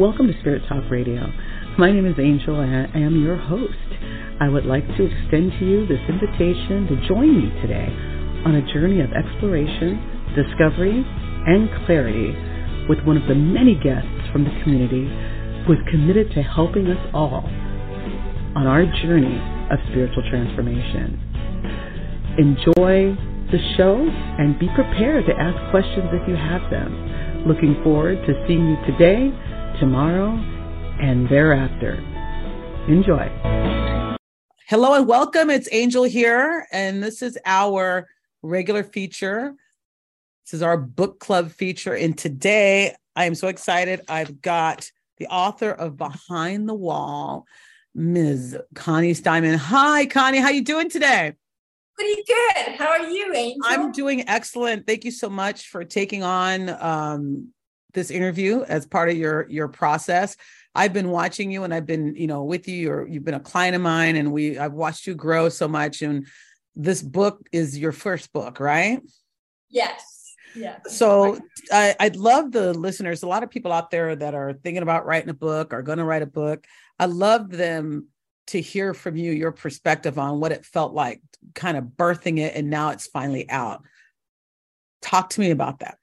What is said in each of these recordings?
Welcome to Spirit Talk Radio. My name is Angel and I am your host. I would like to extend to you this invitation to join me today on a journey of exploration, discovery, and clarity with one of the many guests from the community who is committed to helping us all on our journey of spiritual transformation. Enjoy the show and be prepared to ask questions if you have them. Looking forward to seeing you today, tomorrow, and thereafter. Enjoy. Hello and welcome. It's Angel here, and this is our regular feature. This is our book club feature. And today I am so excited. I've got the author of Behind the Wall, Ms. Connie Steinman. Hi, Connie. How are you doing today? Pretty good. How are you, Angel? I'm doing excellent. Thank you so much for taking on um, this interview as part of your your process. I've been watching you and I've been, you know, with you. Or you've been a client of mine, and we I've watched you grow so much. And this book is your first book, right? Yes. Yeah. So I, I'd love the listeners. A lot of people out there that are thinking about writing a book or going to write a book. I love them to hear from you your perspective on what it felt like kind of birthing it and now it's finally out talk to me about that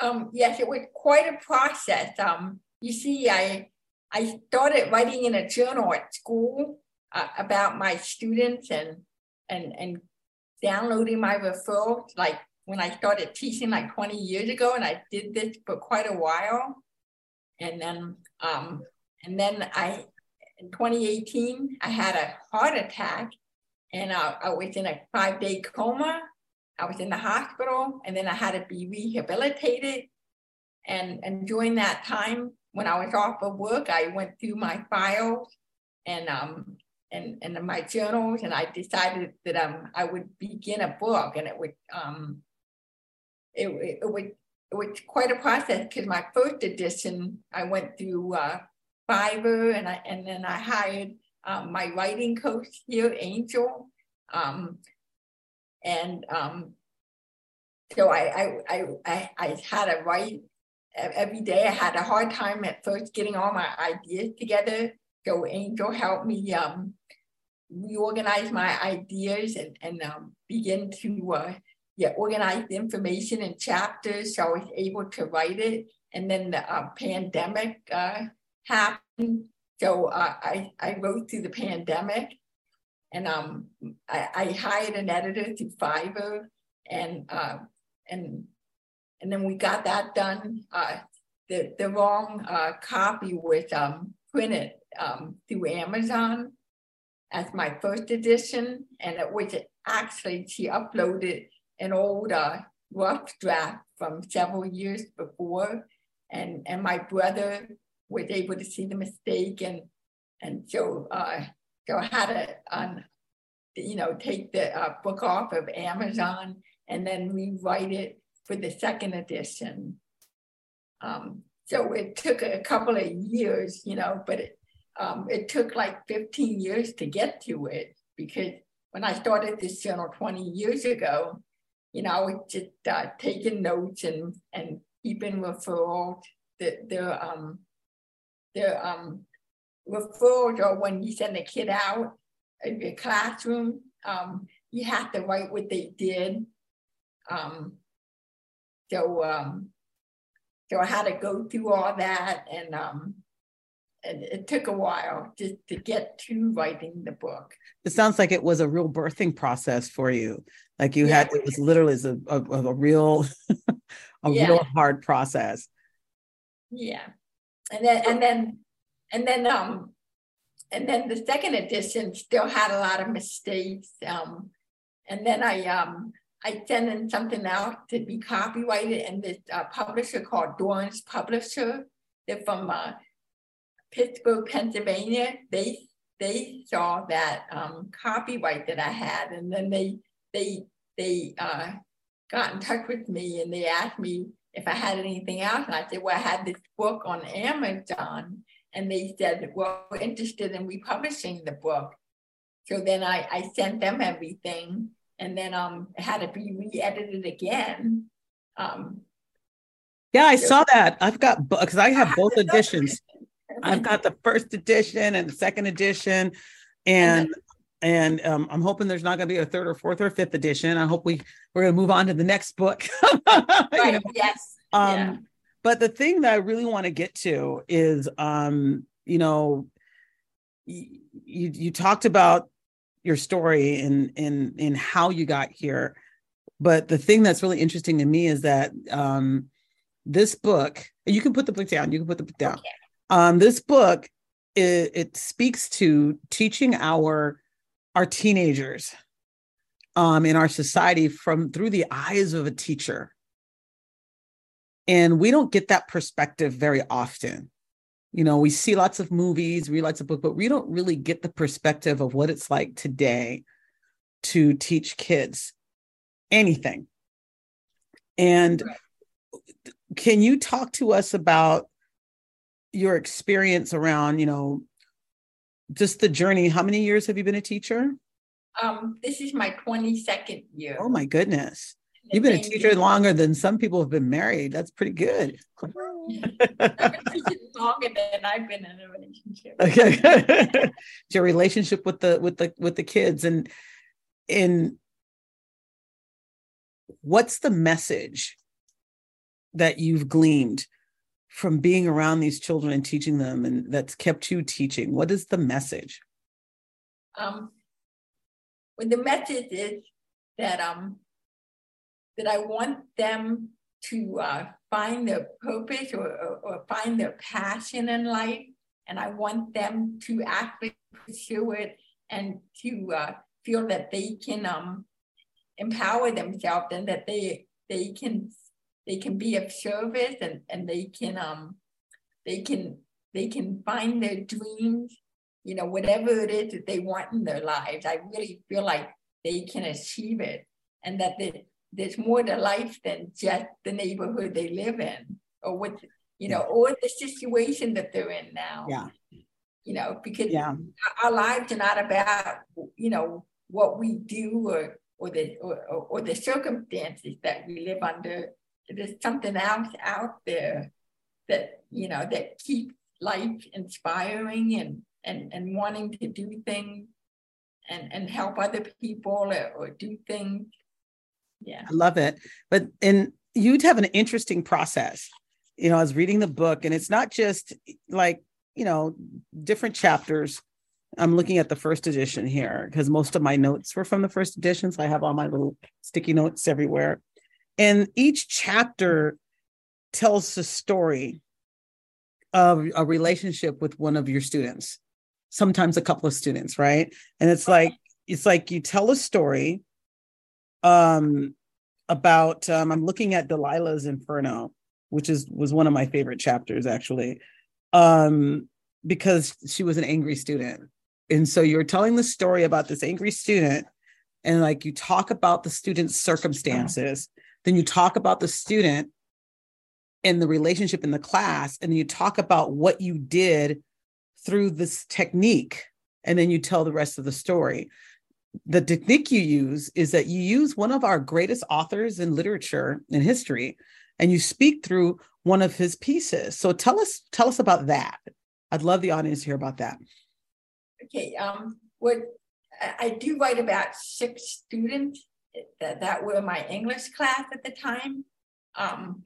um, yes it was quite a process um, you see i i started writing in a journal at school uh, about my students and and and downloading my referrals like when i started teaching like 20 years ago and i did this for quite a while and then um and then i in 2018, I had a heart attack and I, I was in a five day coma. I was in the hospital and then I had to be rehabilitated. And, and during that time, when I was off of work, I went through my files and um and, and my journals and I decided that um I would begin a book and it would um it, it, it would it was quite a process because my first edition I went through uh, Fiverr, and I and then I hired um, my writing coach here, Angel, um, and um, so I, I I I had to write every day. I had a hard time at first getting all my ideas together. So Angel helped me um, reorganize my ideas and and um, begin to uh, yeah organize the information in chapters. So I was able to write it. And then the uh, pandemic uh, happened. So uh, I, I wrote through the pandemic and um, I, I hired an editor through Fiverr and, uh, and, and then we got that done. Uh, the, the wrong uh, copy was um, printed um, through Amazon as my first edition. And it was actually, she uploaded an old uh, rough draft from several years before. And, and my brother was able to see the mistake and and so so had to you know take the uh, book off of Amazon and then rewrite it for the second edition. Um, so it took a couple of years, you know, but it, um, it took like 15 years to get to it because when I started this journal 20 years ago, you know, I was just uh, taking notes and and keeping referrals. The the um the um, referrals or when you send a kid out of your classroom, um, you have to write what they did. Um, so, um, so I had to go through all that, and um, and it took a while just to get to writing the book. It sounds like it was a real birthing process for you. Like you yeah, had, it was literally a, a, a real, a yeah. real hard process. Yeah and then and then and then um and then the second edition still had a lot of mistakes. Um, and then I um I sent in something out to be copyrighted, and this uh, publisher called Dorrance Publisher, they're from uh, Pittsburgh, Pennsylvania. They they saw that um, copyright that I had, and then they they they uh, got in touch with me and they asked me if I had anything else. And I said, well, I had this book on Amazon. And they said, well, we're interested in republishing the book. So then I, I sent them everything and then um, had to be re-edited again. Um, Yeah, I saw that. I've got because I have both editions. I've got the first edition and the second edition, and and um, I'm hoping there's not going to be a third or fourth or fifth edition. I hope we we're going to move on to the next book. right. you know? Yes. Um, yeah. But the thing that I really want to get to is, um, you know, you you talked about your story and in in how you got here, but the thing that's really interesting to me is that um, this book. You can put the book down. You can put the book down. Okay. Um, this book it, it speaks to teaching our our teenagers um, in our society from through the eyes of a teacher. And we don't get that perspective very often. You know, we see lots of movies, read lots of books, but we don't really get the perspective of what it's like today to teach kids anything. And can you talk to us about your experience around, you know, just the journey. How many years have you been a teacher? Um, this is my 22nd year. Oh my goodness. You've been a teacher longer than some people have been married. That's pretty good. longer than I've been in a relationship. Okay. your relationship with the with the with the kids and in what's the message that you've gleaned from being around these children and teaching them and that's kept you teaching what is the message um well the message is that um that i want them to uh, find their purpose or, or, or find their passion in life and i want them to actually pursue it and to uh, feel that they can um empower themselves and that they they can they can be of service and, and they can um they can they can find their dreams, you know, whatever it is that they want in their lives. I really feel like they can achieve it and that they, there's more to life than just the neighborhood they live in or what you know, or the situation that they're in now. Yeah. You know, because yeah. our lives are not about, you know, what we do or or the or, or the circumstances that we live under there's something else out there that you know that keeps life inspiring and and and wanting to do things and and help other people or, or do things yeah. I love it. But and you'd have an interesting process. You know i was reading the book and it's not just like you know different chapters. I'm looking at the first edition here because most of my notes were from the first edition so i have all my little sticky notes everywhere. And each chapter tells the story of a relationship with one of your students, sometimes a couple of students, right? And it's like, it's like you tell a story um, about, um, I'm looking at Delilah's Inferno, which is was one of my favorite chapters actually, um, because she was an angry student. And so you're telling the story about this angry student, and like you talk about the student's circumstances then you talk about the student and the relationship in the class, and then you talk about what you did through this technique, and then you tell the rest of the story. The technique you use is that you use one of our greatest authors in literature and history, and you speak through one of his pieces. So tell us, tell us about that. I'd love the audience to hear about that. Okay. Um, what I do write about six students that, that were my English class at the time. Um,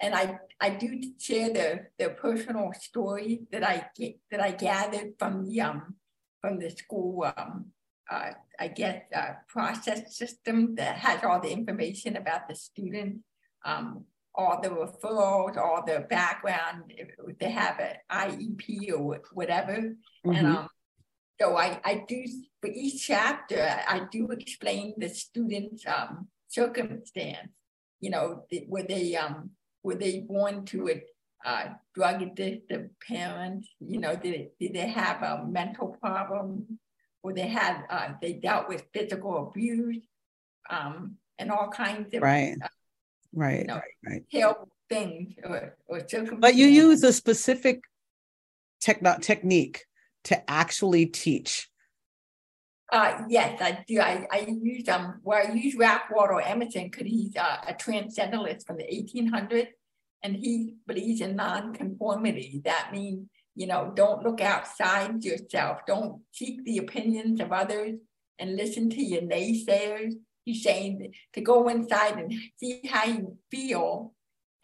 and I, I do share the, the personal story that I get, that I gathered from the um, from the school um, uh, I guess uh, process system that has all the information about the student, um, all the referrals, all the background, if they have an IEP or whatever. Mm-hmm. And um, so I, I do, for each chapter, I do explain the student's um, circumstance. You know, were they um, were they born to a uh, drug addicted parent? You know, did, did they have a mental problem? Or they had uh, they dealt with physical abuse um, and all kinds of right, uh, right, you know, right, right, terrible things or, or But you use a specific techno- technique to actually teach? Uh, yes, I do. I, I use um well I use Ralph Waldo Emerson because he's uh, a transcendentalist from the 1800s, and he believes in nonconformity. That means, you know, don't look outside yourself. Don't seek the opinions of others and listen to your naysayers. He's saying to go inside and see how you feel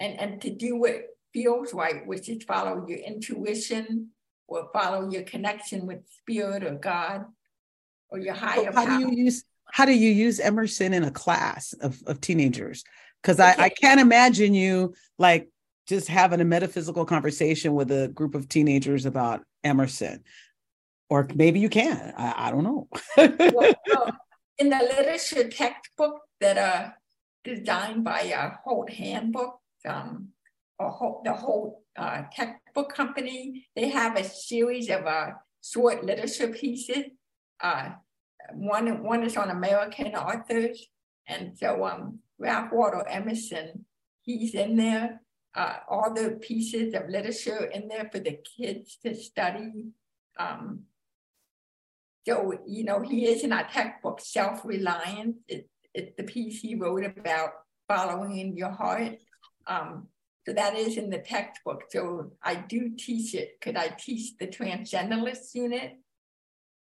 and, and to do what feels right, which is follow your intuition or follow your connection with spirit or God or your higher how power. do you use how do you use Emerson in a class of, of teenagers? Because I, I can't imagine you like just having a metaphysical conversation with a group of teenagers about Emerson. Or maybe you can. I, I don't know. well, well, in the literature textbook that are designed by a Holt Handbook, um, or the Holt uh, textbook company, they have a series of uh, short literature pieces. Uh, one, one is on American authors. And so um, Ralph Waldo Emerson, he's in there. Uh, all the pieces of literature in there for the kids to study. Um, so, you know, he is in our textbook, Self-Reliance. It, it's the piece he wrote about following in your heart. Um, so that is in the textbook. So I do teach it because I teach the Transcendentalist unit.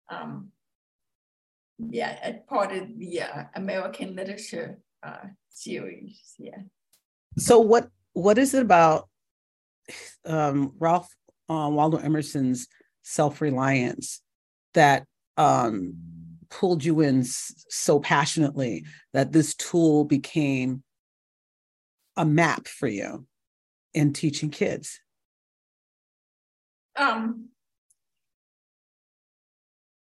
Um, yeah, as part of the uh, American literature uh, series. Yeah. So what what is it about um, Ralph uh, Waldo Emerson's self reliance that um, pulled you in so passionately that this tool became a map for you in teaching kids? Um,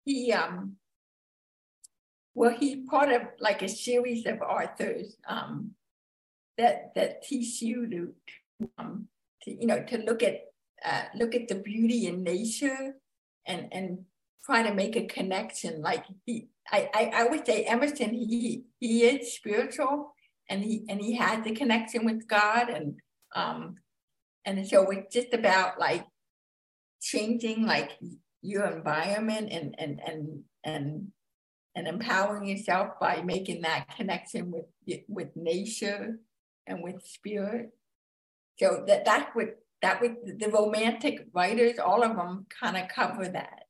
he um, well, he's part of like a series of authors um, that that teach you to, um, to you know to look at uh, look at the beauty in nature and and try to make a connection. Like he, I, I, I would say Emerson, he he is spiritual and he and he has the connection with God and um and so it's just about like changing like your environment and and and and and empowering yourself by making that connection with with nature and with spirit. So that that would that would the romantic writers, all of them kind of cover that.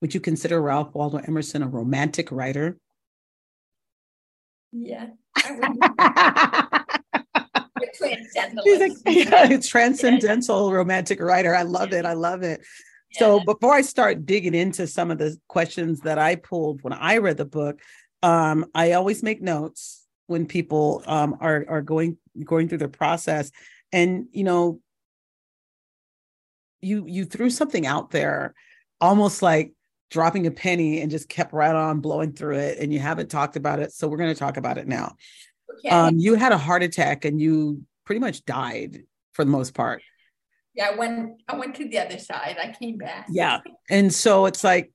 Would you consider Ralph Waldo Emerson a romantic writer? Yeah. transcendental. yeah, transcendental romantic writer. I love it. I love it. So before I start digging into some of the questions that I pulled when I read the book, um, I always make notes when people um, are are going going through the process, and you know, you you threw something out there, almost like dropping a penny, and just kept right on blowing through it, and you haven't talked about it, so we're going to talk about it now. Okay. Um, you had a heart attack, and you pretty much died for the most part yeah, I went I went to the other side. I came back. Yeah. And so it's like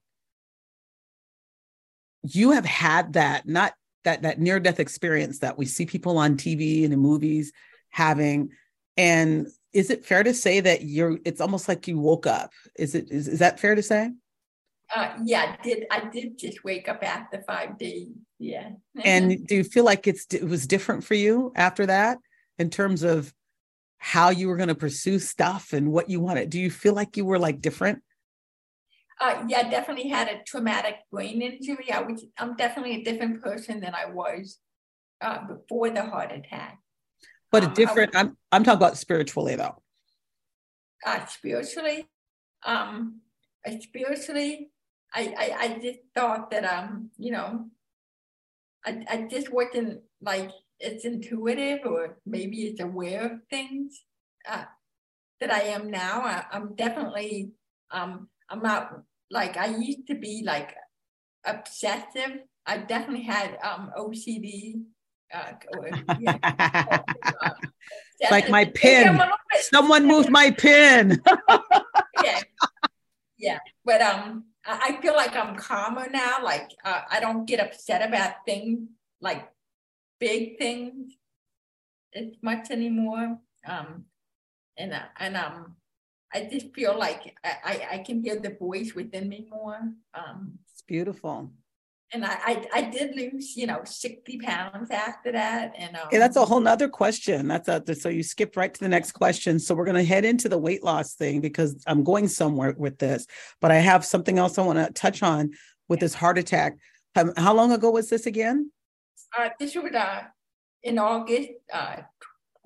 you have had that, not that that near death experience that we see people on TV and in movies having. And is it fair to say that you're it's almost like you woke up? Is it is, is that fair to say? Uh, yeah, I did I did just wake up after five days. Yeah. and do you feel like it's it was different for you after that in terms of how you were going to pursue stuff and what you wanted? Do you feel like you were like different? Uh, yeah, definitely had a traumatic brain injury. I was, I'm definitely a different person than I was uh, before the heart attack. But a um, different. Was, I'm I'm talking about spiritually though. Uh, spiritually, um, spiritually, I, I I just thought that um you know, I I just wasn't like it's intuitive or maybe it's aware of things uh, that I am now. I, am definitely, um, I'm not like I used to be like obsessive. I definitely had um, OCD. Uh, yeah, like my pin. Someone moved my pin. yeah, yeah, but um, I feel like I'm calmer now. Like uh, I don't get upset about things like big things as much anymore. Um, and uh, and um, I just feel like I, I, I can hear the voice within me more. Um, it's beautiful. and I, I, I did lose, you know, 60 pounds after that. And um, okay, that's a whole nother question. That's a so you skipped right to the next question. So we're gonna head into the weight loss thing because I'm going somewhere with this, but I have something else I want to touch on with this heart attack. Um, how long ago was this again? Uh, this was uh, in August uh,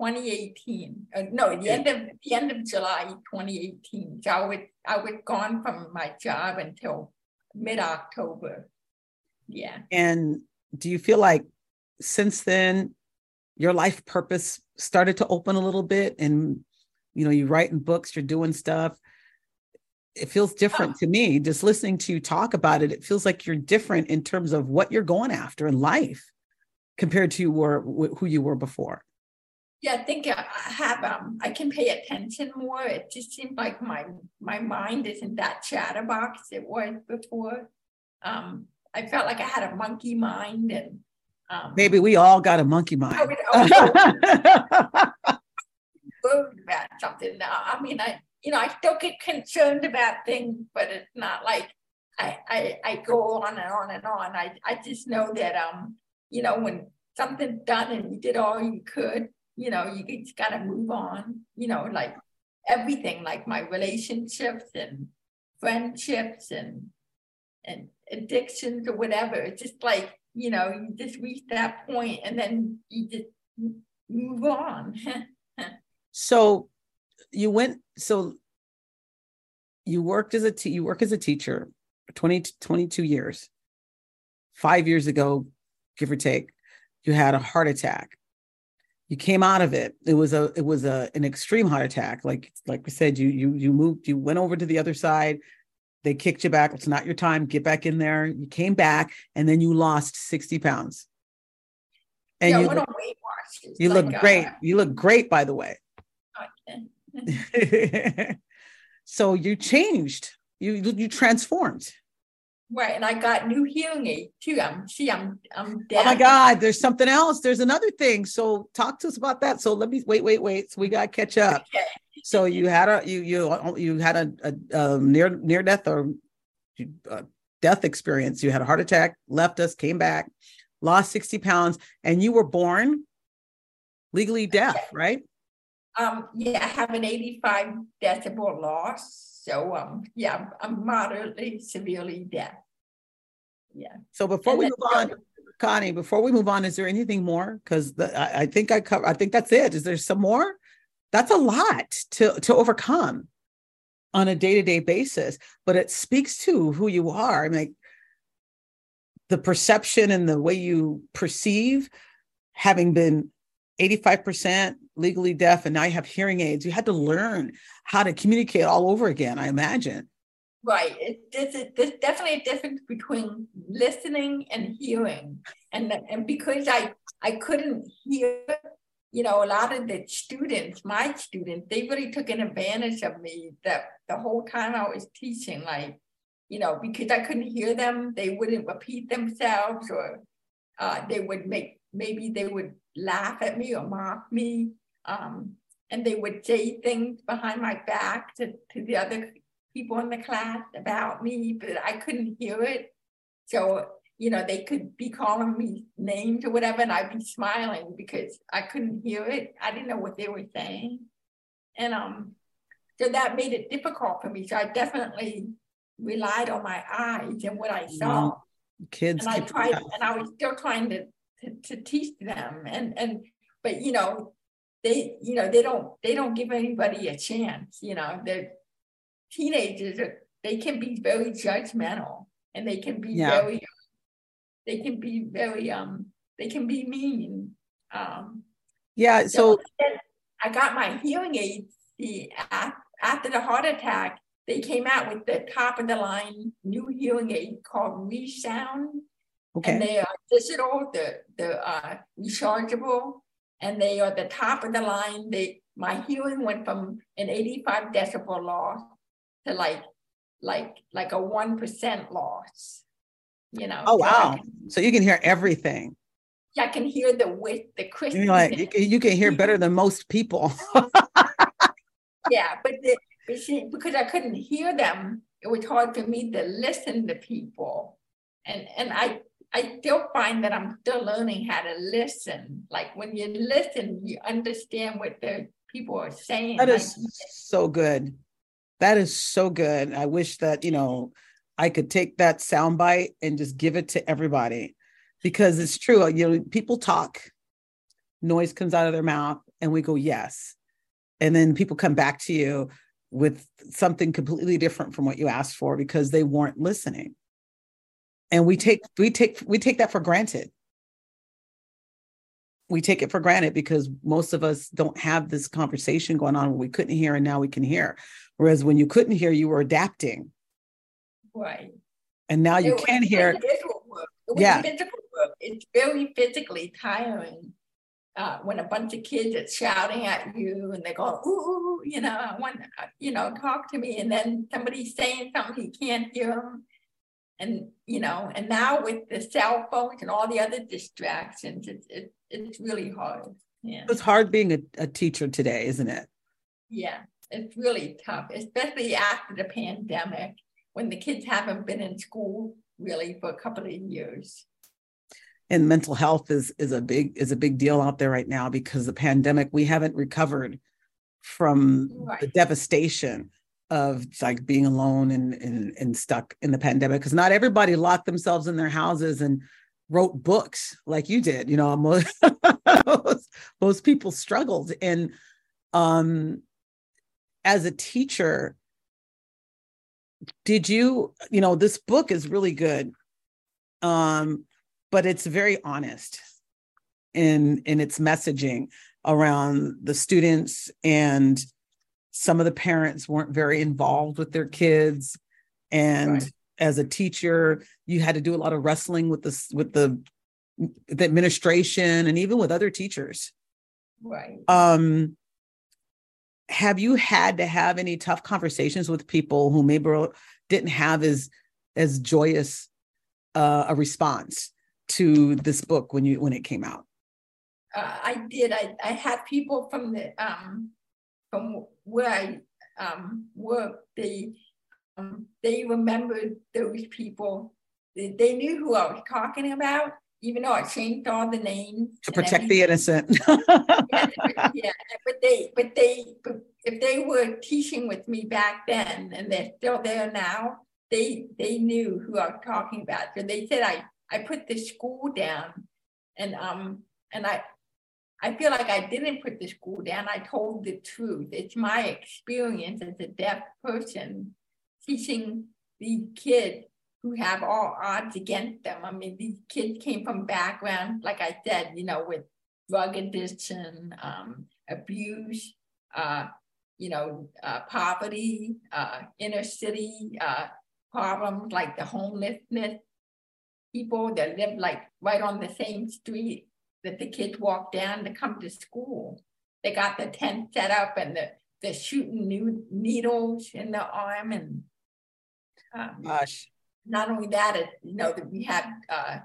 2018. Uh, no, the end of the end of July 2018. So I would I was gone from my job until mid October. Yeah. And do you feel like since then your life purpose started to open a little bit and you know, you're writing books, you're doing stuff. It feels different to me just listening to you talk about it. It feels like you're different in terms of what you're going after in life compared to you were who you were before. Yeah, I think I have um I can pay attention more. It just seems like my my mind isn't that chatterbox it was before. Um I felt like I had a monkey mind and um, maybe we all got a monkey mind. I about something now. I mean, I you know I still get concerned about things, but it's not like I I, I go on and on and on. I I just know that um you know when something's done and you did all you could, you know you just gotta move on. You know like everything, like my relationships and friendships and and addictions or whatever. It's just like, you know, you just reach that point and then you just move on. so you went, so you worked as a, te- you work as a teacher for 20, 22 years. Five years ago, give or take, you had a heart attack. You came out of it. It was a, it was a, an extreme heart attack. Like, like we said, you, you, you moved, you went over to the other side they kicked you back. It's not your time. Get back in there. You came back and then you lost 60 pounds. And yeah, you, look, weight watch. You like, look great. Uh, you look great, by the way. So you changed. You you transformed. Right, and I got new hearing aid too. I'm see, I'm I'm deaf. Oh my God, there's something else. There's another thing. So talk to us about that. So let me wait, wait, wait. So we got to catch up. Okay. So you had a you you you had a, a, a near near death or uh, death experience. You had a heart attack, left us, came back, lost 60 pounds, and you were born legally deaf, right? Um, yeah, I have an 85 decibel loss so um, yeah, I'm moderately severely deaf. Yeah. So before and we move on, Connie, before we move on, is there anything more? Because I, I think I cover. I think that's it. Is there some more? That's a lot to to overcome on a day to day basis, but it speaks to who you are. I mean, like, the perception and the way you perceive having been 85% legally deaf and now you have hearing aids. You had to learn how to communicate all over again, I imagine. Right. It, a, there's definitely a difference between listening and hearing. And, and because I, I couldn't hear, you know, a lot of the students, my students, they really took an advantage of me that the whole time I was teaching, like, you know, because I couldn't hear them, they wouldn't repeat themselves or uh, they would make, maybe they would laugh at me or mock me. Um, and they would say things behind my back to, to the other people in the class about me, but I couldn't hear it. So, you know, they could be calling me names or whatever, and I'd be smiling because I couldn't hear it. I didn't know what they were saying. And um, so that made it difficult for me. So I definitely relied on my eyes and what I saw. Kids, and I tried, and I was still trying to to, to teach them. And and but you know they you know they don't they don't give anybody a chance you know. The teenagers are, they can be very judgmental and they can be yeah. very they can be very um they can be mean um. Yeah so, so i got my hearing aids the after the heart attack they came out with the top of the line new hearing aid called ReSound Okay. And they are digital, the the uh, rechargeable, and they are the top of the line. They my hearing went from an 85 decibel loss to like like like a one percent loss. You know. Oh wow! Can, so you can hear everything. Yeah, I can hear the width, the crispness. You're like you can, you can hear better than most people. yeah, but, the, but see, because I couldn't hear them, it was hard for me to listen to people and and I I still find that I'm still learning how to listen. Like when you listen, you understand what the people are saying. That is like, so good. That is so good. I wish that, you know, I could take that soundbite and just give it to everybody because it's true. You know, people talk, noise comes out of their mouth, and we go, yes. And then people come back to you with something completely different from what you asked for because they weren't listening and we take we take we take that for granted. We take it for granted because most of us don't have this conversation going on. When we couldn't hear and now we can hear. Whereas when you couldn't hear you were adapting. Right. And now you can hear. yeah. it's very physically tiring uh, when a bunch of kids are shouting at you and they go, ooh, you know, I want, you know, talk to me. And then somebody's saying something, he can't hear them and you know and now with the cell phones and all the other distractions it's it, it's really hard. Yeah. It's hard being a, a teacher today isn't it? Yeah it's really tough especially after the pandemic when the kids haven't been in school really for a couple of years. And mental health is is a big is a big deal out there right now because the pandemic we haven't recovered from right. the devastation of like being alone and, and, and stuck in the pandemic because not everybody locked themselves in their houses and wrote books like you did you know most, most, people struggled. And um as a teacher did you you know this book is really good um but it's very honest in in its messaging around the students and some of the parents weren't very involved with their kids. And right. as a teacher you had to do a lot of wrestling with the with the, the administration and even with other teachers. Right. Um have you had to have any tough conversations with people who maybe didn't have as as joyous uh, a response to this book when you when it came out? Uh, i did. I, I had people from the um from where I um, worked, they um, they remembered those people. They, they, knew who I was talking about, even though I changed all the names to protect the innocent. yeah, yeah, but they, but they, but if they were teaching with me back then, and they're still there now, they they knew who I was talking about. So they said I I put the school down, and um and I I feel like I didn't put the school down. I told the truth. It's my experience as a deaf person teaching these kids who have all odds against them. I mean, these kids came from backgrounds, like I said, you know, with drug addiction, um, abuse, uh, you know, uh, poverty, uh, inner city uh, problems like the homelessness, people that live like right on the same street that the kids walk down to come to school. They got the tent set up and the the shooting new needles in the arm and um, gosh. Not only that, it, you know that we have uh,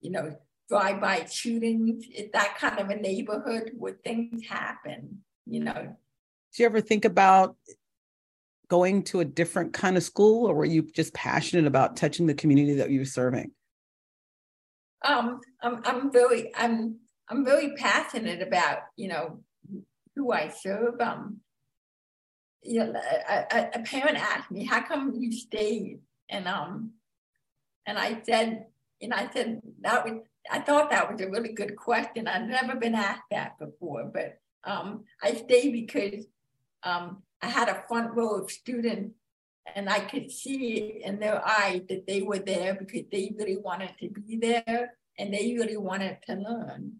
you know drive-by shootings. It's that kind of a neighborhood where things happen. You know. Do you ever think about going to a different kind of school, or were you just passionate about touching the community that you were serving? Um, I'm, I'm very, I'm, I'm very passionate about, you know, who I serve. Um, you know, a, a, parent asked me, "How come you stayed?" And um, and I said, and I said that was, I thought that was a really good question. I'd never been asked that before, but um, I stayed because um, I had a front row of students and I could see in their eyes that they were there because they really wanted to be there and they really wanted to learn.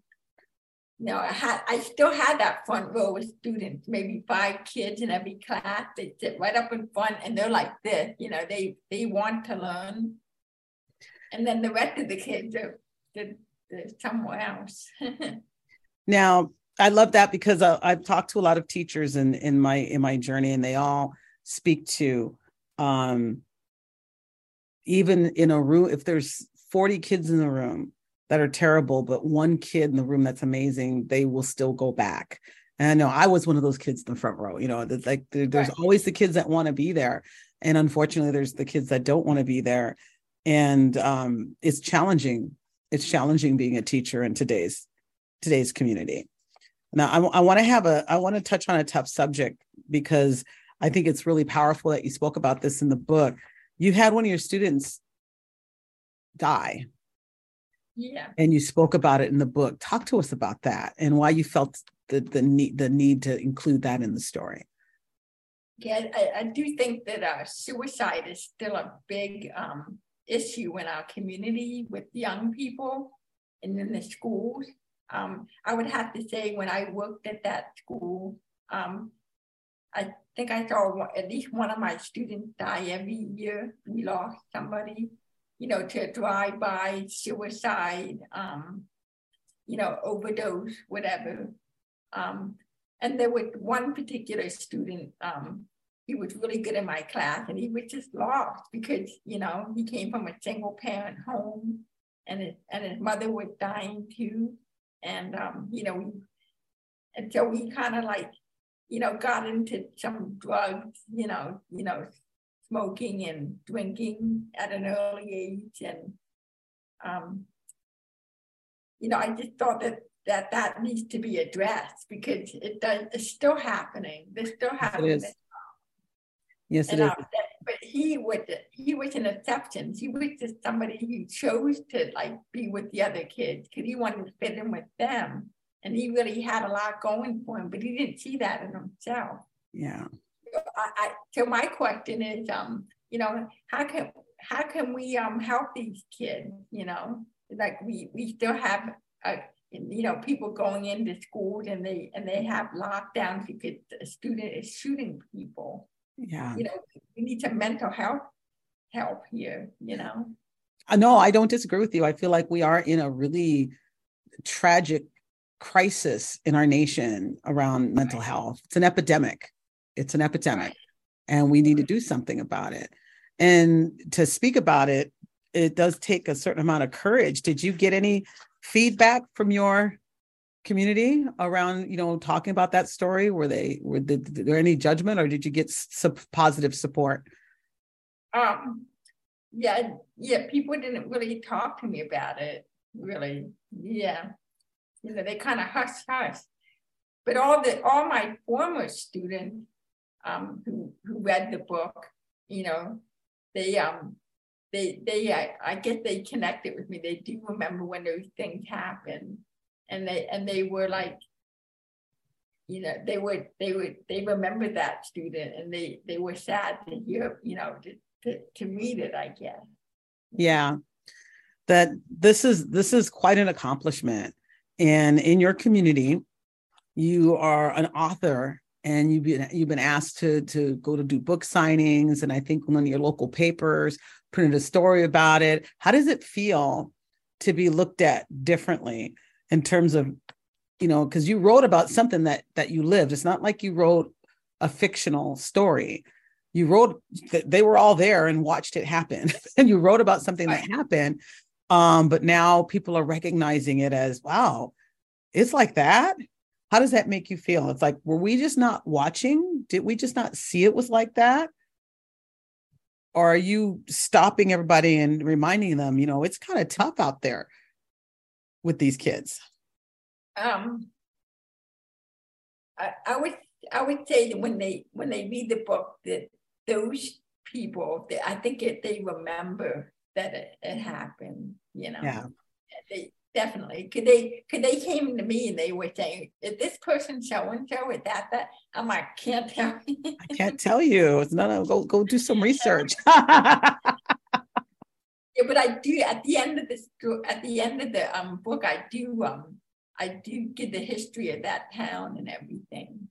You know, I had I still had that front row of students, maybe five kids in every class. They sit right up in front and they're like this, you know, they they want to learn. And then the rest of the kids are, they're, they're somewhere else. now I love that because I, I've talked to a lot of teachers in in my in my journey, and they all speak to um, even in a room, if there's 40 kids in the room that are terrible, but one kid in the room that's amazing, they will still go back. And I know I was one of those kids in the front row, you know, like there's right. always the kids that want to be there. And unfortunately, there's the kids that don't want to be there. And um, it's challenging it's challenging being a teacher in today's today's community. Now, I, I want to have a I want to touch on a tough subject because I think it's really powerful that you spoke about this in the book. You had one of your students die. Yeah. And you spoke about it in the book. Talk to us about that and why you felt the the need the need to include that in the story. Yeah, I, I do think that uh, suicide is still a big um, issue in our community with young people and in the schools. Um, I would have to say, when I worked at that school, um, I think I saw one, at least one of my students die every year. We lost somebody, you know, to drive-by, suicide, um, you know, overdose, whatever. Um, and there was one particular student, um, he was really good in my class and he was just lost because, you know, he came from a single parent home and his, and his mother was dying too. And, um, you know, we, and so we kind of like, you know, got into some drugs, you know, you know, smoking and drinking at an early age. And, um, you know, I just thought that that that needs to be addressed because it does, it's still happening. It's still happening. Yes, it is. but he would he was an exception. He was just somebody who chose to like be with the other kids because he wanted to fit in with them. And he really had a lot going for him, but he didn't see that in himself. Yeah. So, I, I, so my question is, um, you know, how can how can we um help these kids? You know, like we we still have a you know people going into schools and they and they have lockdowns because a student is shooting people yeah you know we need some mental health help here you know uh, no i don't disagree with you i feel like we are in a really tragic crisis in our nation around mental health. It's an epidemic. It's an epidemic and we need to do something about it. And to speak about it it does take a certain amount of courage. Did you get any feedback from your community around you know talking about that story? Were they were there any judgment or did you get some positive support? Um yeah yeah people didn't really talk to me about it really. Yeah you know they kind of hush hush. But all the all my former students um who who read the book you know they um they they I, I guess they connected with me. They do remember when those things happened. And they and they were like you know they would they would they remember that student and they they were sad to hear you know to to, to read it i guess. Yeah. That this is this is quite an accomplishment and in your community you are an author and you've been you've been asked to to go to do book signings and i think one of your local papers printed a story about it. How does it feel to be looked at differently in terms of you know because you wrote about something that that you lived. It's not like you wrote a fictional story. You wrote that they were all there and watched it happen. And you wrote about something that happened um but now people are recognizing it as wow it's like that how does that make you feel it's like were we just not watching did we just not see it was like that or are you stopping everybody and reminding them you know it's kind of tough out there with these kids? Um, I, I would I would say that when they when they read the book that those people I think it, they remember that it, it happened. You know, yeah, they definitely. Could they could they came to me and they were saying is this person so and so is that that? I'm like can't tell I can't tell you. No no go go do some research. Yeah, but I do at the end of this at the end of the um book, I do um I do give the history of that town and everything,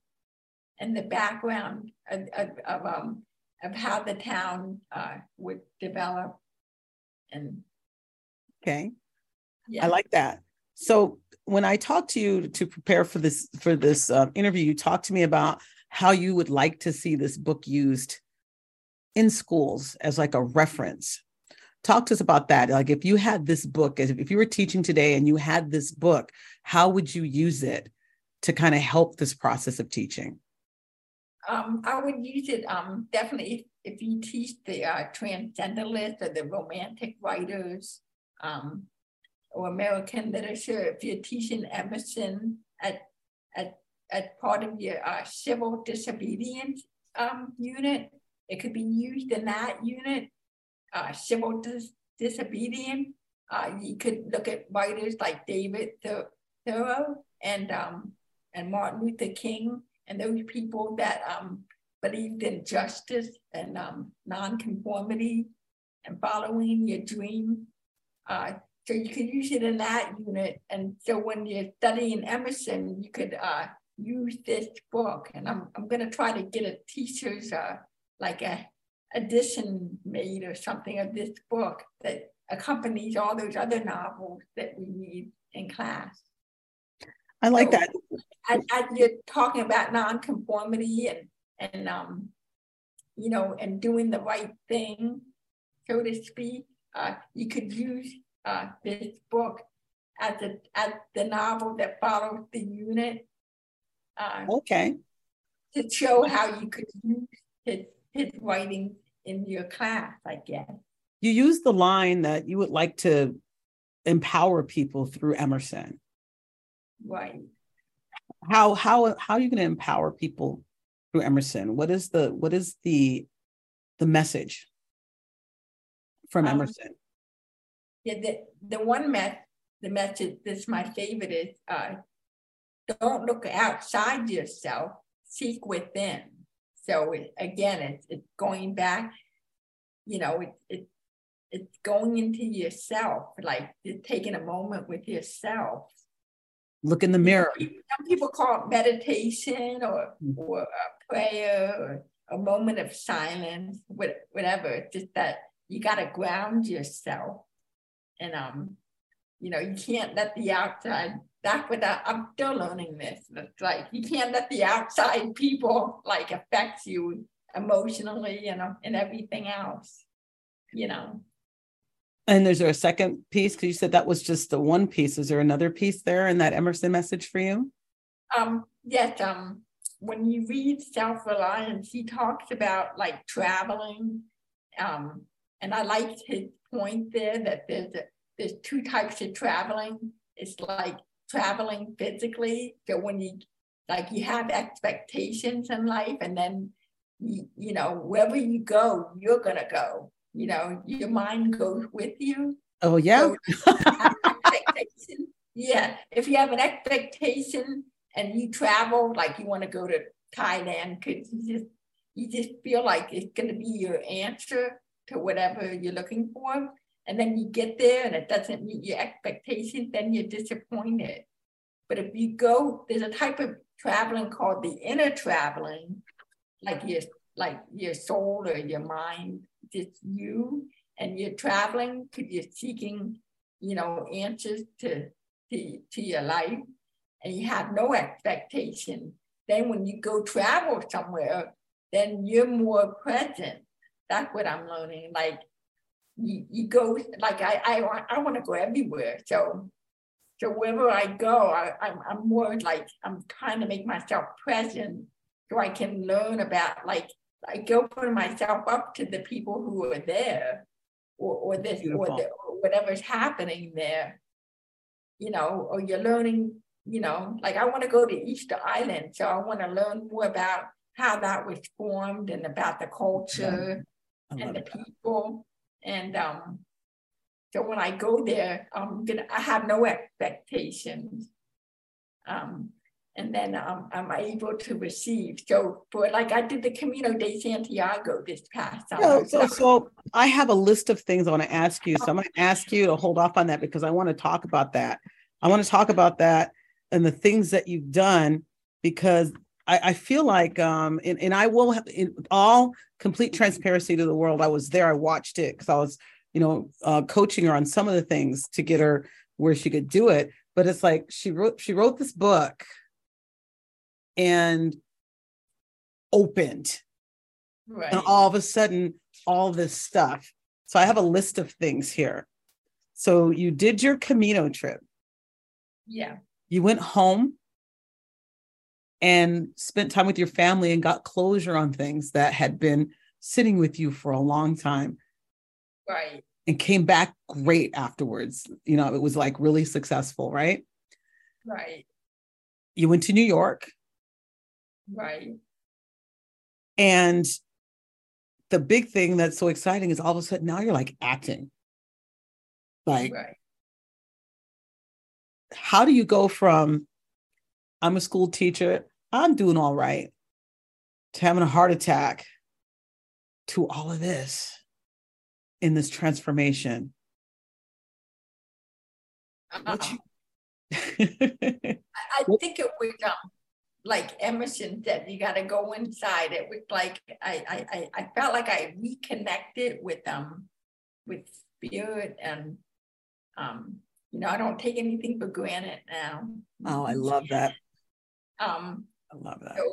and the background of, of, of um of how the town uh, would develop, and okay, yeah. I like that. So when I talked to you to prepare for this for this uh, interview, you talked to me about how you would like to see this book used in schools as like a reference talk to us about that like if you had this book if you were teaching today and you had this book how would you use it to kind of help this process of teaching um, i would use it um, definitely if, if you teach the uh, transcendentalists or the romantic writers um, or American literature if you're teaching Emerson at, at, at part of your uh, civil disobedience um, unit. It could be used in that unit, uh, civil dis- disobedience. Uh, you could look at writers like David Thoreau and um, and Martin Luther King and those people that um, believed in justice and um, nonconformity and following your dream. Uh, so you could use it in that unit. And so when you're studying Emerson, you could uh, use this book. And I'm, I'm going to try to get a teacher's uh, like a edition made or something of this book that accompanies all those other novels that we need in class. I like so, that. As, as you're talking about nonconformity and and um, you know, and doing the right thing, so to speak, uh, you could use uh, this book as a as the novel that follows the unit. Uh, okay. To show how you could use his his writing in your class, I guess. You use the line that you would like to empower people through Emerson. Right. How how how are you going to empower people through Emerson? What is the what is the the message from um, Emerson? Yeah, the the one met the message that's my favorite is uh, don't look outside yourself, seek within. So it, again, it's it's going back, you know, it, it it's going into yourself, like taking a moment with yourself Look in the mirror. Some people call it meditation or, mm. or a prayer or a moment of silence, whatever. just that you got to ground yourself. And, um, you know, you can't let the outside, that's what I, I'm still learning this. It's like you can't let the outside people like affect you emotionally, you know, and everything else, you know. And is there a second piece? Because you said that was just the one piece. Is there another piece there in that Emerson message for you? Um, yes. Um, when you read Self Reliance, he talks about like traveling. Um, and I liked his point there that there's a, there's two types of traveling. It's like traveling physically. So when you like you have expectations in life, and then you, you know wherever you go, you're gonna go you know, your mind goes with you. Oh, yeah. So yeah. If you have an expectation and you travel, like you want to go to Thailand, because you just, you just feel like it's going to be your answer to whatever you're looking for. And then you get there and it doesn't meet your expectations, then you're disappointed. But if you go, there's a type of traveling called the inner traveling, like your like your soul or your mind just you and you're traveling because you're seeking, you know, answers to, to, to your life and you have no expectation. Then when you go travel somewhere, then you're more present. That's what I'm learning. Like you, you go, like I, I, want, I want to go everywhere. So, so wherever I go, I, I'm, I'm more like, I'm trying to make myself present so I can learn about like I open myself up to the people who are there or, or this or, the, or whatever's happening there, you know, or you're learning, you know, like I want to go to Easter Island. So I want to learn more about how that was formed and about the culture yeah. and the that. people. And um, so when I go there, I'm gonna I have no expectations. Um, and then um, I'm able to receive. So for like I did the Camino de Santiago this past summer. So, so, so I have a list of things I want to ask you. So I'm going to ask you to hold off on that because I want to talk about that. I want to talk about that and the things that you've done because I, I feel like um and, and I will have in all complete transparency to the world. I was there, I watched it because I was, you know, uh, coaching her on some of the things to get her where she could do it. But it's like she wrote she wrote this book and opened. Right. And all of a sudden, all this stuff. So I have a list of things here. So you did your Camino trip. Yeah. You went home and spent time with your family and got closure on things that had been sitting with you for a long time. Right. and came back great afterwards. You know, it was like really successful, right? Right. You went to New York. Right. And the big thing that's so exciting is all of a sudden now you're like acting. Like, right. how do you go from I'm a school teacher, I'm doing all right, to having a heart attack, to all of this in this transformation? Uh, I think it was um, like Emerson said, you got to go inside. It was like I, I I felt like I reconnected with um with spirit and um you know I don't take anything for granted now. Oh, I love that. Um, I love that. So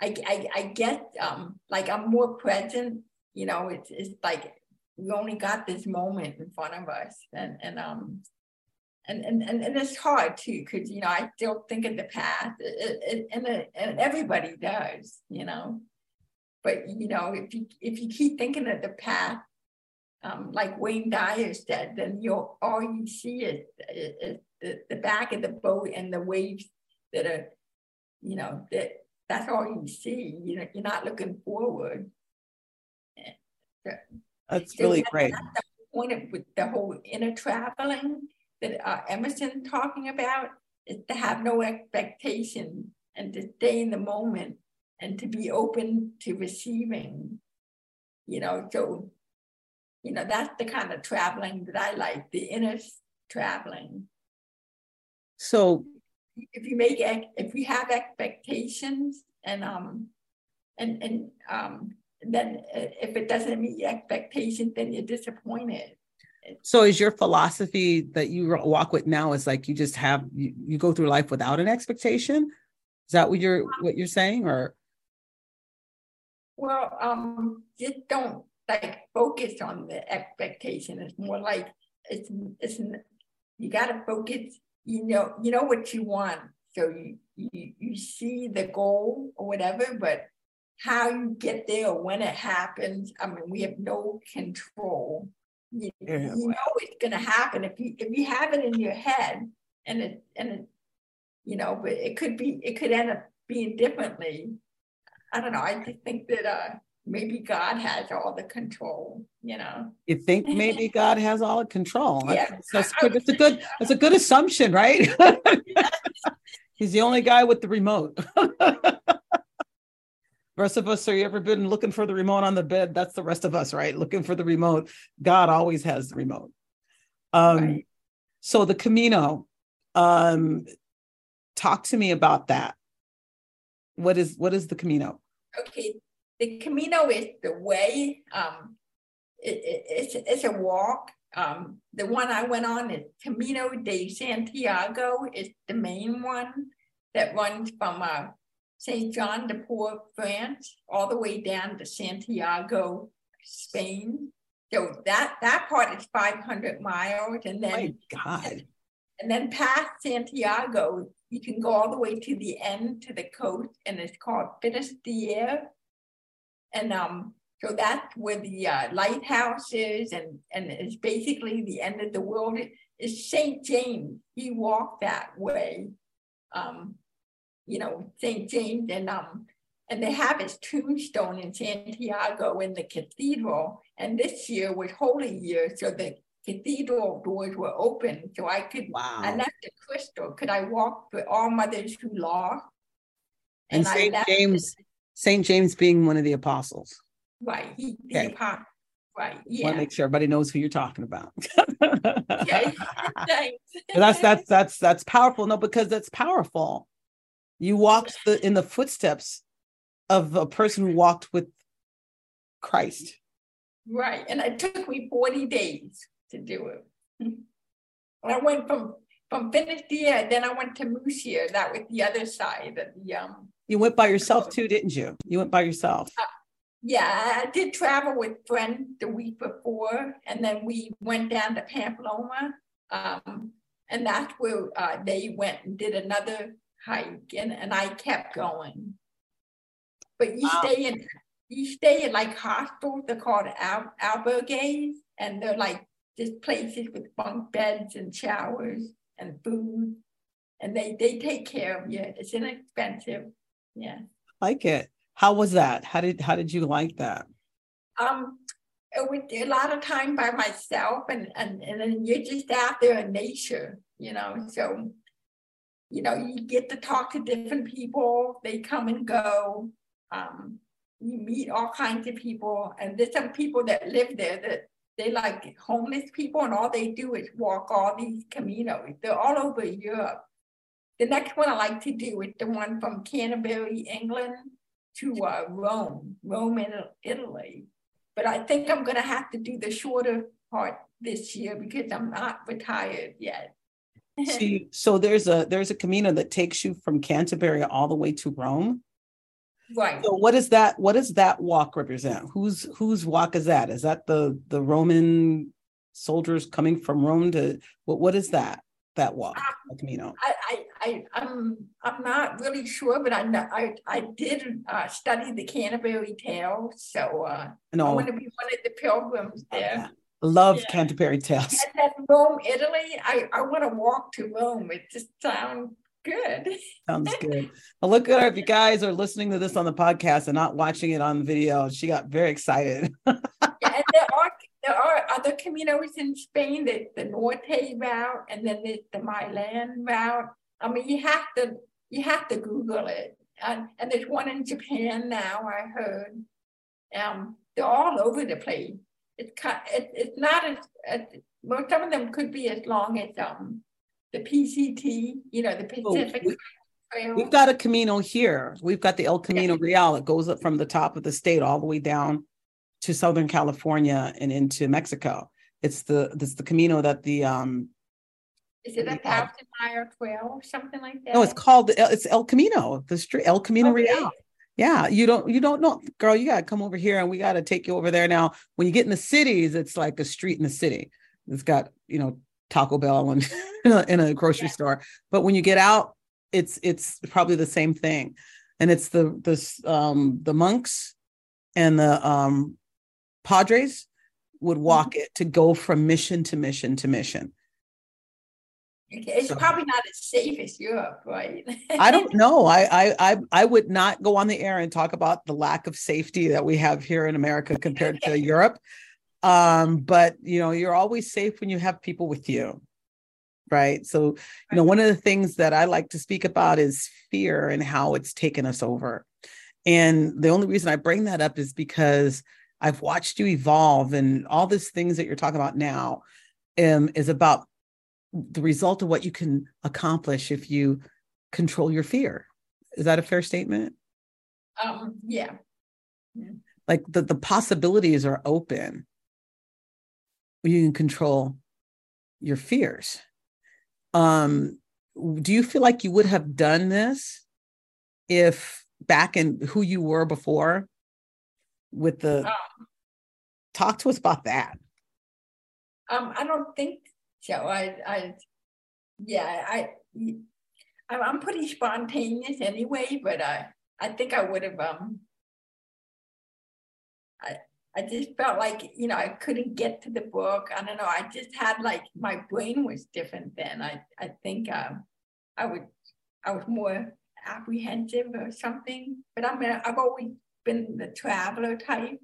I, I I get um like I'm more present. You know, it's it's like we only got this moment in front of us, and and um and and and, and it's hard too because you know I still think of the past, and and everybody does, you know. But you know, if you if you keep thinking of the past, um, like Wayne Dyer said, then you all you see is, is the, the back of the boat and the waves that are, you know, that that's all you see. You know, you're not looking forward. That's really great. That's the point of with the whole inner traveling that uh, Emerson talking about is to have no expectation and to stay in the moment and to be open to receiving. You know, so you know that's the kind of traveling that I like, the inner traveling. So, if you make if you have expectations and um and and um then uh, if it doesn't meet expectations, then you're disappointed. So is your philosophy that you walk with now is like you just have you, you go through life without an expectation? Is that what you're what you're saying or well um just don't like focus on the expectation. It's more like it's it's you gotta focus, you know, you know what you want. So you you, you see the goal or whatever, but how you get there or when it happens, I mean, we have no control you, yeah. you know it's going to happen if you if you have it in your head and it and it you know but it could be it could end up being differently i don't know i just think that uh maybe god has all the control you know? You think maybe god has all the control. Yeah, that's, that's, that's a good that's a good assumption right? He's the only guy with the remote. Rest of us are you ever been looking for the remote on the bed? That's the rest of us right? Looking for the remote. God always has the remote. Um right. so the camino um talk to me about that. What is what is the camino? Okay the camino is the way um it, it, it's it's a walk um the one i went on is camino de santiago is the main one that runs from uh St. John de Port, France, all the way down to Santiago, Spain. So that that part is 500 miles, and then My God. And then past Santiago, you can go all the way to the end to the coast, and it's called Finisterre. And um, so that's where the uh, lighthouse is, and and it's basically the end of the world. It's Saint James. He walked that way. Um, you know, St. James and um and they have his tombstone in Santiago in the cathedral. And this year was Holy Year, so the cathedral doors were open. So I could wow. I left the crystal. Could I walk with all mothers who lost? And, and St. James, St. James being one of the apostles. Right. He okay. the apostle. Right. Yeah. Want to make sure everybody knows who you're talking about. okay. that's that's that's that's powerful. No, because that's powerful. You walked the, in the footsteps of a person who walked with Christ. Right. And it took me 40 days to do it. I went from from Finisterre, then I went to Muxía. That was the other side of the um You went by yourself too, didn't you? You went by yourself. Uh, yeah, I did travel with friends the week before, and then we went down to Pamplona. Um, and that's where uh, they went and did another hike and, and I kept going. But you wow. stay in you stay in like hostels. They're called al- albergues, and they're like just places with bunk beds and showers and food, and they they take care of you. It's inexpensive. Yeah. Like it. How was that? How did how did you like that? Um, with a lot of time by myself, and and and then you're just out there in nature, you know. So, you know, you get to talk to different people. They come and go. Um, you meet all kinds of people, and there's some people that live there that they like homeless people, and all they do is walk all these caminos. They're all over Europe. The next one I like to do is the one from Canterbury, England, to uh, Rome, Rome, Italy. But I think I'm going to have to do the shorter part this year because I'm not retired yet. See, so there's a there's a Camino that takes you from Canterbury all the way to Rome. Right. So what is that? What does that walk represent? Whose whose walk is that? Is that the the Roman soldiers coming from Rome to what? What is that? That walk, Camino. I, I I I'm I'm not really sure, but I I I did uh, study the Canterbury Tales, so uh, no. I want to be one of the pilgrims there. Love yeah. Canterbury Tales. And then Rome, Italy. I I want to walk to Rome. It just sounds good. Sounds good. Well, look at her. If you guys are listening to this on the podcast and not watching it on video, she got very excited. there are other caminos in Spain. There's the Norte route, and then the, the Milan route. I mean, you have to you have to Google it. And, and there's one in Japan now. I heard. Um, they're all over the place. It's it, it's not as, as well. Some of them could be as long as um the PCT. You know, the oh, Pacific. Oh, we, have got a Camino here. We've got the El Camino yeah. Real. It goes up from the top of the state all the way down to Southern California and into Mexico. It's the it's the Camino that the um is it a thousand mile trail, or something like that? No, it's called it's El Camino, the street El Camino okay. Real. Yeah, you don't you don't know, girl. You gotta come over here, and we gotta take you over there. Now, when you get in the cities, it's like a street in the city. It's got you know Taco Bell and in a grocery yeah. store. But when you get out, it's it's probably the same thing, and it's the the um the monks and the um padres would walk mm-hmm. it to go from mission to mission to mission it's so, probably not as safe as Europe, right? I don't know. I, I I would not go on the air and talk about the lack of safety that we have here in America compared to Europe. Um, but you know, you're always safe when you have people with you. Right. So, you know, one of the things that I like to speak about is fear and how it's taken us over. And the only reason I bring that up is because I've watched you evolve and all these things that you're talking about now um, is about the result of what you can accomplish if you control your fear. Is that a fair statement? Um, yeah. yeah. Like the, the possibilities are open. You can control your fears. Um, do you feel like you would have done this if back in who you were before with the um, talk to us about that um i don't think so I, I, yeah, I, I'm pretty spontaneous anyway, but I, I think I would have, um, I, I just felt like, you know, I couldn't get to the book. I don't know. I just had like, my brain was different then. I, I think, um, I would, I was more apprehensive or something, but I mean, I've always been the traveler type.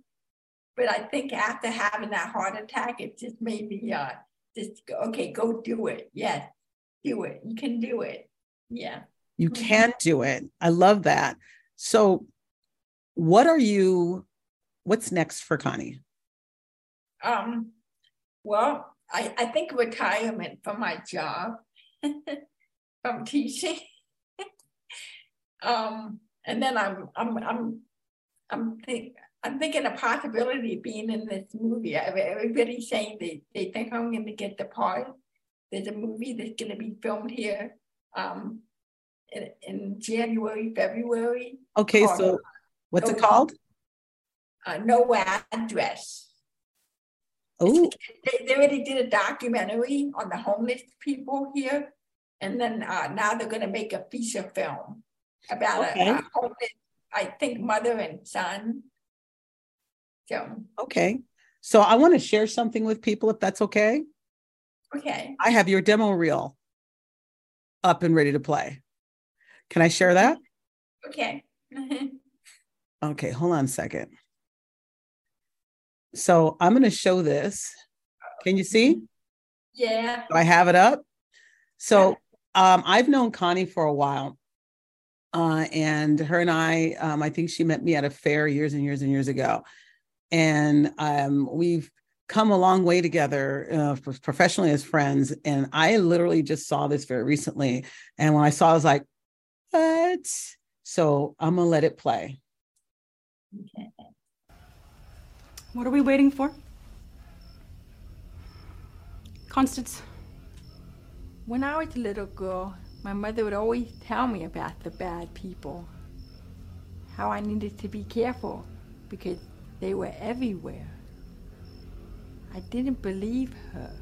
But I think after having that heart attack, it just made me uh, just go, okay, go do it. Yes, do it. You can do it. Yeah. You mm-hmm. can do it. I love that. So, what are you, what's next for Connie? Um, well, I, I think retirement from my job, from teaching. um, and then I'm, I'm, I'm, I'm think, I'm thinking a possibility of being in this movie. Everybody's saying they, they think I'm going to get the part. There's a movie that's going to be filmed here um, in, in January, February. Okay, called, so what's it called? Uh, no address. Oh, they, they already did a documentary on the homeless people here, and then uh, now they're going to make a feature film about okay. a, a homeless, I think, mother and son So okay. So I want to share something with people if that's okay. Okay. I have your demo reel up and ready to play. Can I share that? Okay. okay, hold on a second. So I'm going to show this. Can you see? Yeah. Do I have it up? So um, I've known Connie for a while. Uh, and her and I, um, I think she met me at a fair years and years and years ago. And um, we've come a long way together uh, professionally as friends. And I literally just saw this very recently. And when I saw it, I was like, what? So I'm going to let it play. Okay. What are we waiting for? Constance. When I was a little girl, my mother would always tell me about the bad people. How I needed to be careful because they were everywhere. I didn't believe her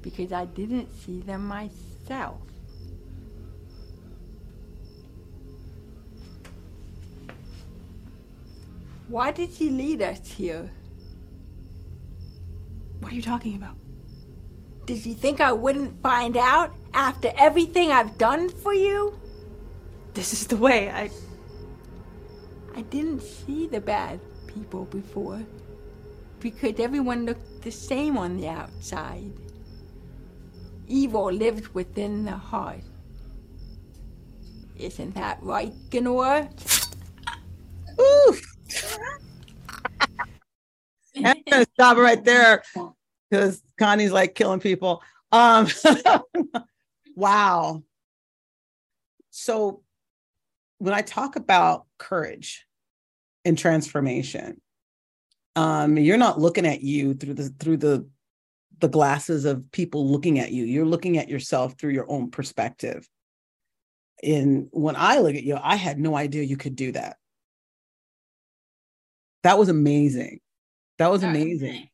because I didn't see them myself. Why did she lead us here? What are you talking about? Did you think I wouldn't find out after everything I've done for you? This is the way I. I didn't see the bad people before because everyone looked the same on the outside. Evil lived within the heart. Isn't that right, Ganora? Oof. I'm gonna stop right there because Connie's like killing people. Um, wow. So when I talk about courage and transformation, um, you're not looking at you through the through the the glasses of people looking at you. You're looking at yourself through your own perspective. And when I look at you, I had no idea you could do that. That was amazing. That was amazing.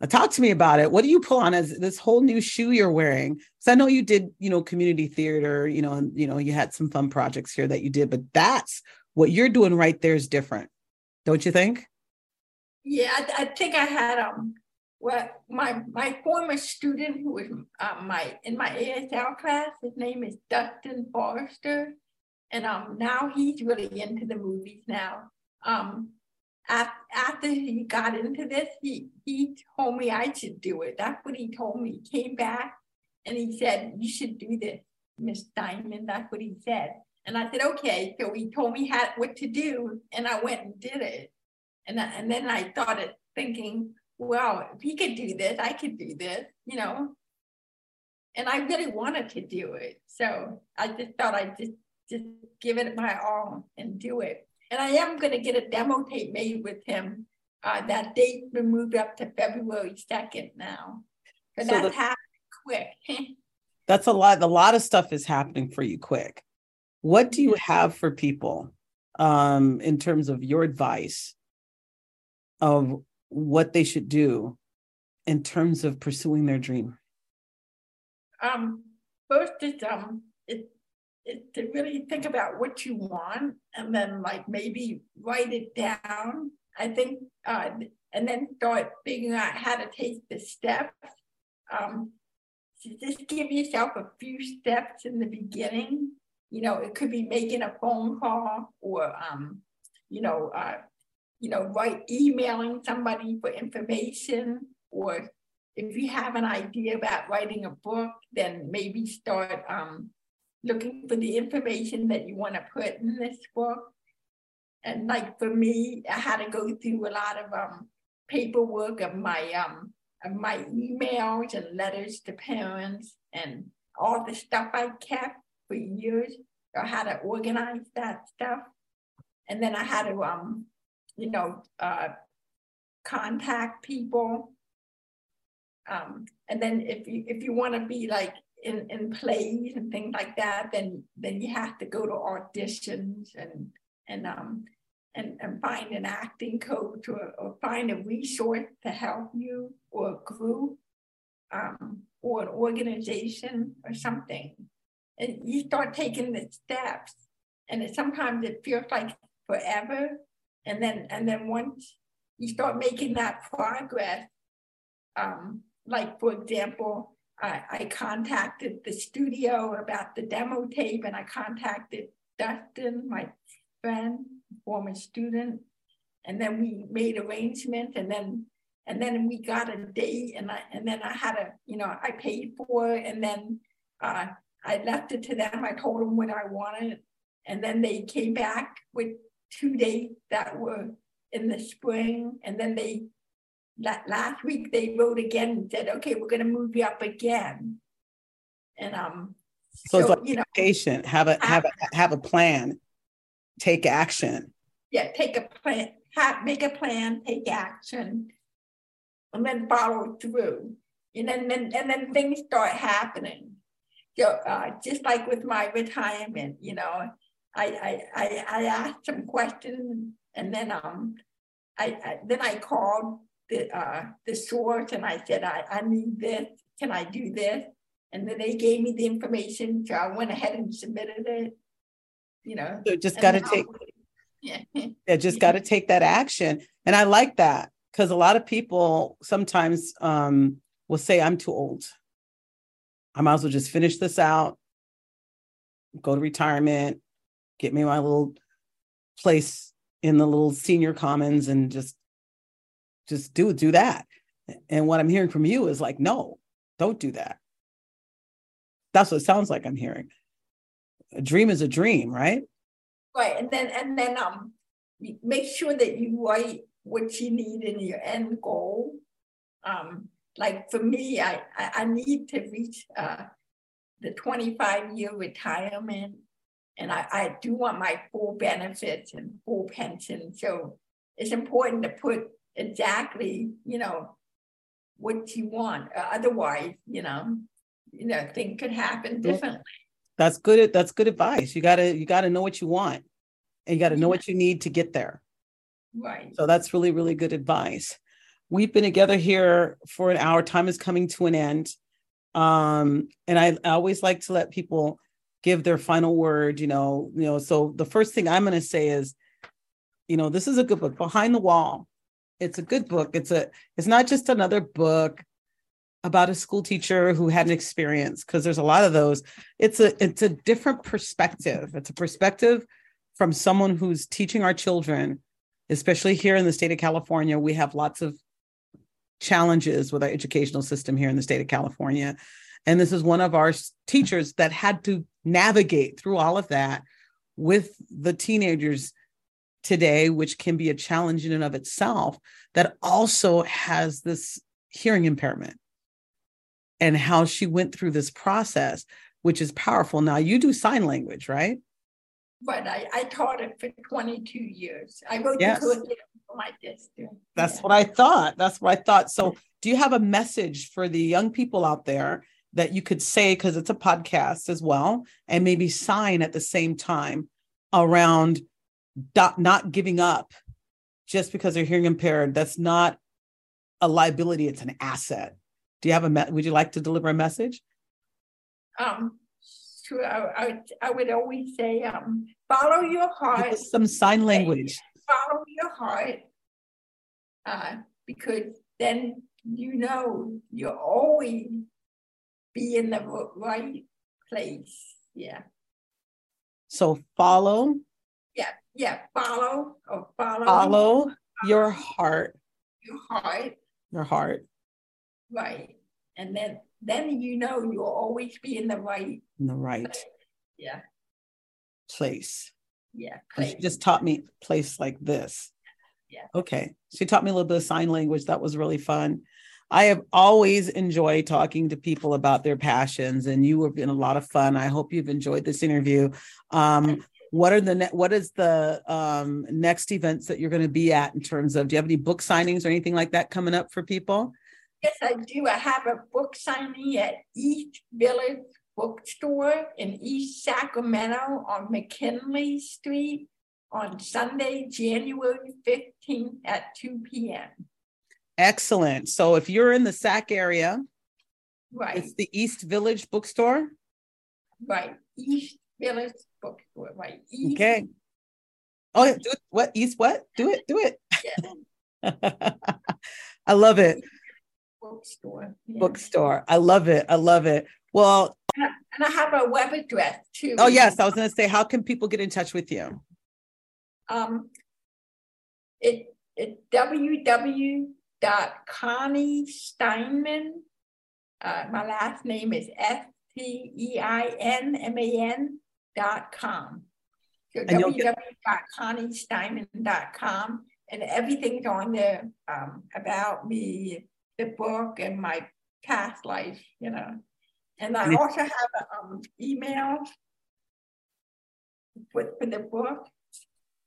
Now, talk to me about it. What do you pull on as this whole new shoe you're wearing? Because I know you did, you know, community theater, you know, and you know, you had some fun projects here that you did, but that's what you're doing right there is different, don't you think? Yeah, I, I think I had um well my my former student who was um, my in my ASL class, his name is Dustin Forrester. And um now he's really into the movies now. Um after he got into this, he, he told me I should do it. That's what he told me. He came back and he said, You should do this, Miss Diamond. That's what he said. And I said, Okay. So he told me how, what to do, and I went and did it. And, I, and then I started thinking, Well, if he could do this, I could do this, you know. And I really wanted to do it. So I just thought I'd just, just give it my all and do it. And I am going to get a demo tape made with him. Uh, that date been moved up to February 2nd now. So that's the, happening quick. that's a lot. A lot of stuff is happening for you quick. What do you have for people um, in terms of your advice of what they should do in terms of pursuing their dream? Um, first is um, it, it, to really think about what you want and then like maybe write it down. I think, uh, and then start figuring out how to take the steps. Um, so just give yourself a few steps in the beginning. You know, it could be making a phone call or, um, you know, uh, you know, write emailing somebody for information or if you have an idea about writing a book, then maybe start um, looking for the information that you want to put in this book. And like for me, I had to go through a lot of um, paperwork of my um, of my emails and letters to parents and all the stuff I kept for years. So I had to organize that stuff. And then I had to um, you know, uh, contact people. Um, and then if you if you want to be like in, in plays and things like that, then then you have to go to auditions and and um and, and find an acting coach or, or find a resource to help you or a group um, or an organization or something. And you start taking the steps and it, sometimes it feels like forever. And then and then once you start making that progress. Um, like for example, I, I contacted the studio about the demo tape, and I contacted Dustin, my friend, former student, and then we made arrangements, and then and then we got a date, and I and then I had a you know I paid for it, and then uh, I left it to them. I told them what I wanted, and then they came back with two dates that were in the spring, and then they last week they wrote again and said, okay, we're going to move you up again. And um, so, so it's like you know, patient, have a have a have a plan, take action. Yeah, take a plan, have, make a plan, take action, and then follow through. And then, then and then things start happening. So uh, just like with my retirement, you know, I I I, I asked some questions and then um I, I then I called the uh, the source and I said, I, I need this. Can I do this? And then they gave me the information. So I went ahead and submitted it. You know, so just got to take, yeah, yeah just got to take that action. And I like that because a lot of people sometimes um, will say, I'm too old. I might as well just finish this out, go to retirement, get me my little place in the little senior commons and just just do do that. And what I'm hearing from you is like, no, don't do that. That's what it sounds like I'm hearing. A dream is a dream, right? Right. And then and then um make sure that you write what you need in your end goal. Um, like for me, I, I, need to reach uh, the 25 year retirement and I, I do want my full benefits and full pension. So it's important to put exactly, you know, what you want. Uh, otherwise, you know, you know, things could happen differently. That's good. That's good advice. You gotta you gotta know what you want, and you gotta know what you need to get there. Right. So that's really really good advice. We've been together here for an hour. Time is coming to an end, um, and I, I always like to let people give their final word. You know, you know. So the first thing I'm going to say is, you know, this is a good book. Behind the Wall it's a good book. It's a it's not just another book about a school teacher who had an experience because there's a lot of those. It's a it's a different perspective. It's a perspective from someone who's teaching our children, especially here in the state of California. We have lots of challenges with our educational system here in the state of California. And this is one of our teachers that had to navigate through all of that with the teenagers today, which can be a challenge in and of itself, that also has this hearing impairment and how she went through this process, which is powerful. Now, you do sign language, right? But I, I taught it for 22 years. I wrote yes. the curriculum for my district. That's yeah. what I thought. That's what I thought. So, do you have a message for the young people out there that you could say, because it's a podcast as well, and maybe sign at the same time around not giving up just because they're hearing impaired. That's not a liability; it's an asset. Do you have a? Me- would you like to deliver a message? Um, sure. I, I, I would always say, um, follow your heart. Some sign language. Follow your heart, uh, because then you know you'll always be in the right place. Yeah. So follow yeah, follow or follow. Follow your heart. Your heart. Your heart. Right. And then then you know you'll always be in the right in the right place. yeah place. Yeah. Place. She just taught me place like this. Yeah. Okay. She taught me a little bit of sign language. That was really fun. I have always enjoyed talking to people about their passions, and you have been a lot of fun. I hope you've enjoyed this interview. Um, what are the ne- what is the um, next events that you're going to be at in terms of do you have any book signings or anything like that coming up for people? Yes i do. I have a book signing at east village bookstore in east sacramento on mckinley street on sunday january 15th at 2 p.m excellent. So if you're in the sac area right. it's the east village bookstore? Right. East village right? East. Okay. Oh, yeah. Do it. What? East what? Do it. Do it. yeah. I love it. Bookstore. yeah. Bookstore. I love it. I love it. Well, And I- have a web address too. oh yes, I was going to say, how can people get in touch with you? Um, it, it www dot Connie Steinman. Uh, my last name is S T E I N M A N dot com. So And everything's on there, um, about me, the book and my past life, you know. And I also have an um, email with, for the book.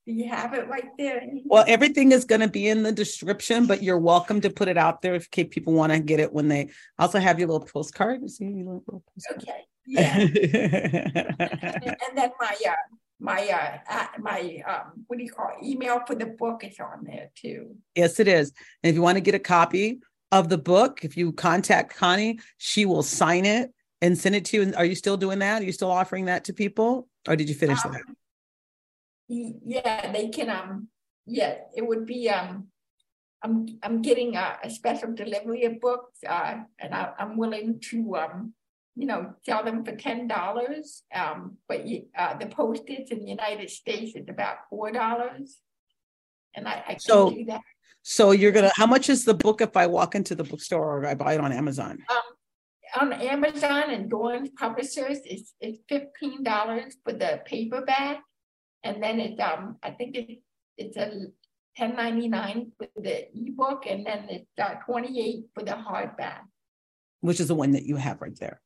Do you have it right there? Well, everything is going to be in the description, but you're welcome to put it out there if people want to get it when they also have your little postcard. See your little postcard. Okay, yeah. And and then my, uh, my, uh, uh, my, um, what do you call it? Email for the book is on there too. yes, it is. And if you want to get a copy of the book, if you contact Connie, she will sign it and send it to you. And are you still doing that? Are you still offering that to people, or did you finish Um, that? Yeah, they can, um, yeah, it would be, um, I'm, I'm getting a, a special delivery of books, uh, and I, I'm willing to, um, you know, sell them for ten dollars. Um, but you, uh, the postage in the United States is about four dollars. And I, I So- can do that. So you're gonna. How much is the book if I walk into the bookstore or I buy it on Amazon? on Amazon and Dorn Publishers, it's, it's fifteen dollars for the paperback. And then it's, um, I think it, it's a ten ninety-nine for the ebook, and then it's, uh, twenty-eight for the hardback, Which is the one that you have right there.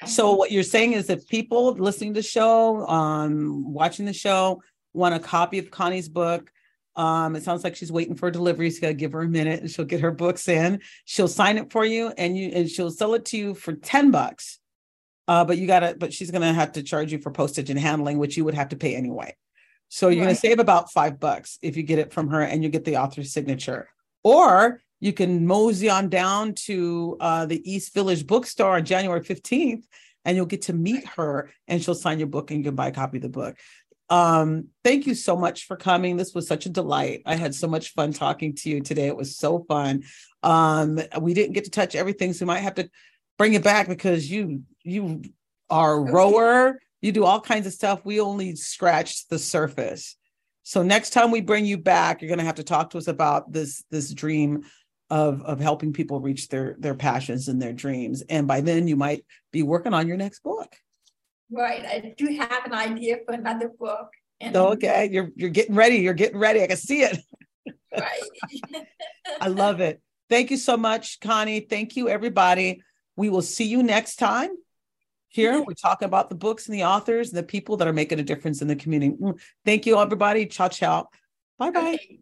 yeah. So what you're saying is if people listening to the show, um, watching the show, want a copy of Connie's book, um, it sounds like she's waiting for a delivery. So gotta give her a minute and she'll get her books in. She'll sign it for you and you and she'll sell it to you for 10 bucks. Uh, but you gotta, but she's gonna have to charge you for postage and handling, which you would have to pay anyway. So you're gonna save about five bucks if you get it from her and you get the author's signature. Or you can mosey on down to uh, the East Village bookstore on January 15th and you'll get to meet her and she'll sign your book and you can buy a copy of the book. Um, thank you so much for coming. This was such a delight. I had so much fun talking to you today. It was so fun. Um, we didn't get to touch everything, so we might have to bring it back because you you are a rower, you do all kinds of stuff. We only scratched the surface. So next time we bring you back, you're gonna have to talk to us about this this dream of of helping people reach their their passions and their dreams. And by then you might be working on your next book. Right, I do have an idea for another book. and- Okay, you're you're getting ready. You're getting ready. I can see it. Right. I love it. Thank you so much, Connie. Thank you, everybody. We will see you next time. Here, we talk about the books and the authors and the people that are making a difference in the community. Mm, Thank you, everybody. Ciao, ciao. Bye bye. Okay,